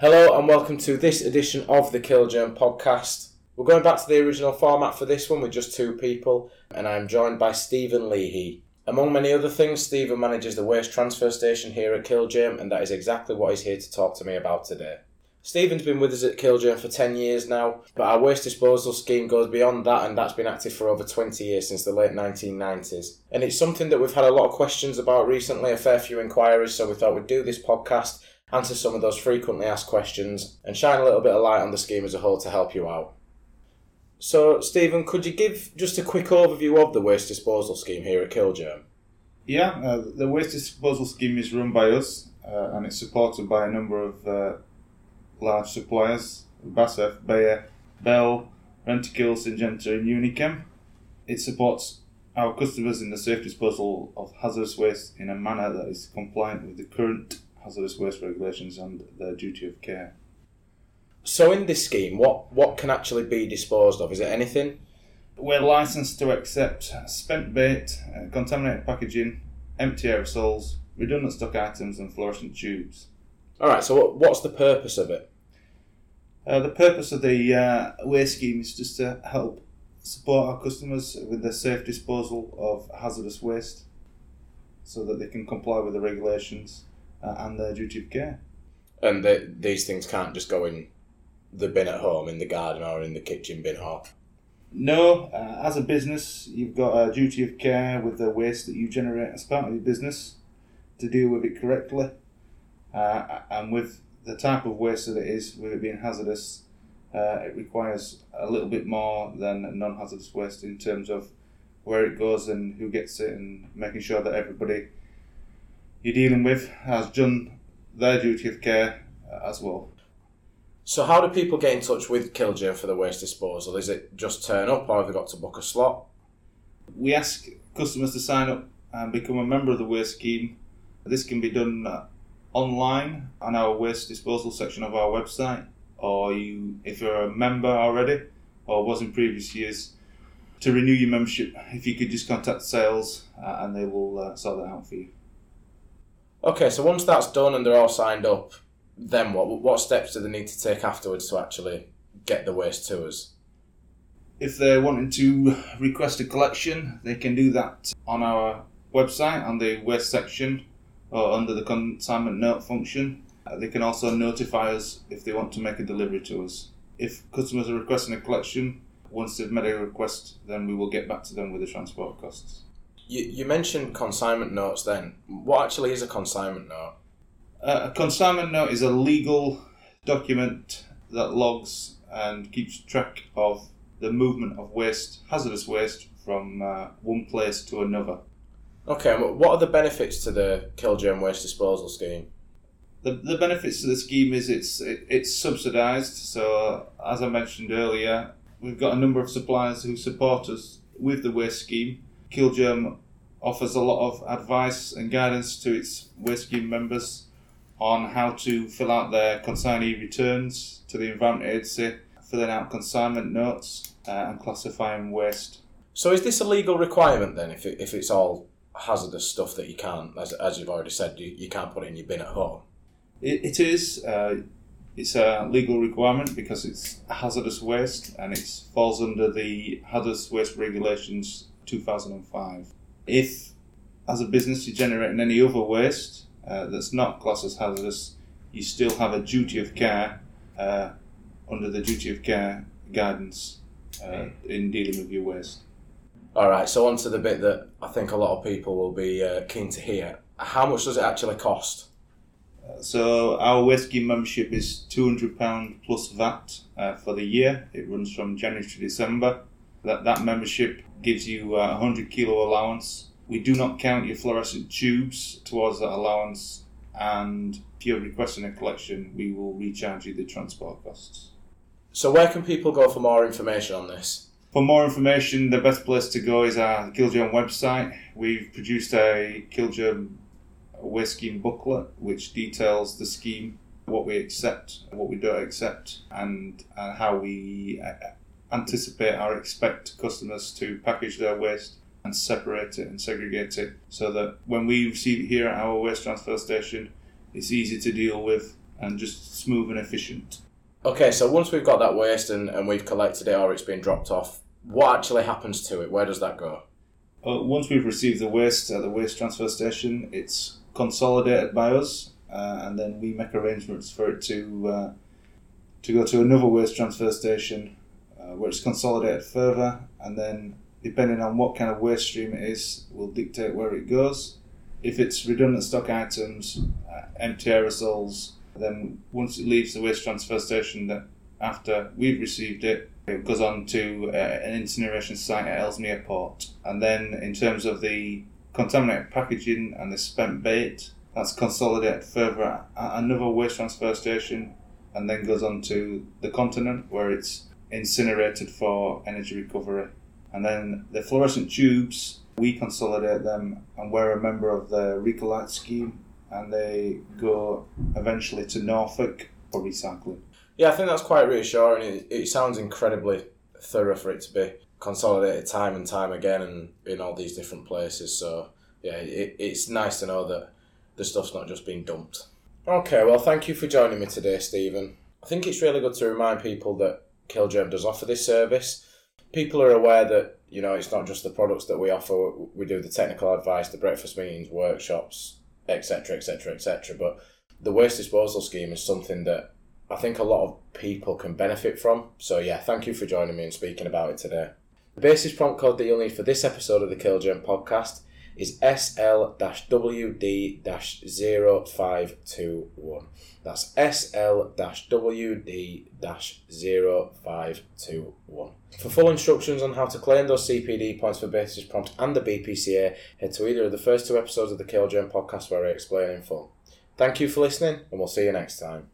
Hello and welcome to this edition of the Killgerm podcast. We're going back to the original format for this one with just two people, and I'm joined by Stephen Leahy. Among many other things, Stephen manages the waste transfer station here at Killgerm, and that is exactly what he's here to talk to me about today. Stephen's been with us at Killgerm for 10 years now, but our waste disposal scheme goes beyond that, and that's been active for over 20 years since the late 1990s. And it's something that we've had a lot of questions about recently, a fair few inquiries, so we thought we'd do this podcast answer some of those frequently asked questions, and shine a little bit of light on the scheme as a whole to help you out. So, Stephen, could you give just a quick overview of the waste disposal scheme here at Killgerm? Yeah, uh, the waste disposal scheme is run by us uh, and it's supported by a number of uh, large suppliers BASF, Bayer, Bell, Rentokil, Syngenta, and Unichem. It supports our customers in the safe disposal of hazardous waste in a manner that is compliant with the current hazardous waste regulations and their duty of care. So, in this scheme, what, what can actually be disposed of? Is it anything? We're licensed to accept spent bait, uh, contaminated packaging, empty aerosols, redundant stock items, and fluorescent tubes. Alright, so what, what's the purpose of it? Uh, the purpose of the uh, waste scheme is just to help support our customers with the safe disposal of hazardous waste so that they can comply with the regulations uh, and their duty of care. And the, these things can't just go in the bin at home, in the garden, or in the kitchen bin or. No, uh, as a business, you've got a duty of care with the waste that you generate as part of your business to deal with it correctly. Uh, and with the type of waste that it is, with it being hazardous, uh, it requires a little bit more than non hazardous waste in terms of where it goes and who gets it, and making sure that everybody you're dealing with has done their duty of care uh, as well. So, how do people get in touch with Killgerm for the waste disposal? Is it just turn up, or have they got to book a slot? We ask customers to sign up and become a member of the waste scheme. This can be done uh, online on our waste disposal section of our website, or you, if you're a member already or was in previous years, to renew your membership, if you could just contact sales uh, and they will uh, sort that out for you. Okay, so once that's done and they're all signed up, then what? What steps do they need to take afterwards to actually get the waste to us? If they're wanting to request a collection, they can do that on our website on the waste section or under the consignment note function. Uh, they can also notify us if they want to make a delivery to us. If customers are requesting a collection, once they've made a request, then we will get back to them with the transport costs. You, you mentioned consignment notes then. What actually is a consignment note? Uh, a consignment note is a legal document that logs and keeps track of the movement of waste, hazardous waste, from uh, one place to another. Okay, what are the benefits to the Killgerm waste disposal scheme? The, the benefits to the scheme is it's it, it's subsidised. So as I mentioned earlier, we've got a number of suppliers who support us with the waste scheme. Killgerm offers a lot of advice and guidance to its waste members on how to fill out their consignee returns to the Environment Agency, filling out consignment notes, uh, and classifying waste. So, is this a legal requirement then? If, it, if it's all hazardous stuff that you can't, as, as you've already said, you, you can't put it in your bin at home? it, it is. Uh, it's a legal requirement because it's hazardous waste and it falls under the Hazardous Waste Regulations 2005. If, as a business, you're generating any other waste uh, that's not classed as hazardous, you still have a duty of care uh, under the duty of care guidance uh, in dealing with your waste. All right, so on to the bit that I think a lot of people will be uh, keen to hear. How much does it actually cost? Uh, so our waste scheme membership is £200 plus VAT uh, for the year. It runs from January to December. That, that membership gives you a 100 kilo allowance. We do not count your fluorescent tubes towards that allowance, and if you're requesting a collection, we will recharge you the transport costs. So, where can people go for more information on this? For more information, the best place to go is our Killgerm website. We've produced a Killgerm waste scheme booklet which details the scheme, what we accept, what we don't accept, and, and how we uh, anticipate or expect customers to package their waste and separate it and segregate it so that when we receive it here at our waste transfer station, it's easy to deal with and just smooth and efficient. Okay, so once we've got that waste and, and we've collected it or it's been dropped off, what actually happens to it? Where does that go? Uh, once we've received the waste at the waste transfer station, it's consolidated by us, uh, and then we make arrangements for it to uh, to go to another waste transfer station uh, where it's consolidated further, and then depending on what kind of waste stream it is, will dictate where it goes. If it's redundant stock items, uh, empty aerosols, then once it leaves the waste transfer station, that after we've received it, it goes on to uh, an incineration site at Ellesmere Port. And then, in terms of the contaminated packaging and the spent bait, that's consolidated further at another waste transfer station and then goes on to the continent where it's incinerated for energy recovery. And then the fluorescent tubes, we consolidate them and we're a member of the Recolight scheme and they go eventually to Norfolk for recycling. Yeah, I think that's quite reassuring. It, it sounds incredibly thorough for it to be consolidated time and time again and in all these different places. So, yeah, it, it's nice to know that the stuff's not just being dumped. Okay, well, thank you for joining me today, Stephen. I think it's really good to remind people that Killgerm does offer this service. People are aware that you know it's not just the products that we offer. We do the technical advice, the breakfast meetings, workshops, etc., etc., etc. But the waste disposal scheme is something that I think a lot of people can benefit from. So yeah, thank you for joining me and speaking about it today. The basis prompt code that you'll need for this episode of the Killgerm podcast is SL-WD-0521. That's SL-WD-0521. For full instructions on how to claim those CPD points for basis prompt and the BPCA, head to either of the first two episodes of the Killgerm podcast where I explain in full. Thank you for listening, and we'll see you next time.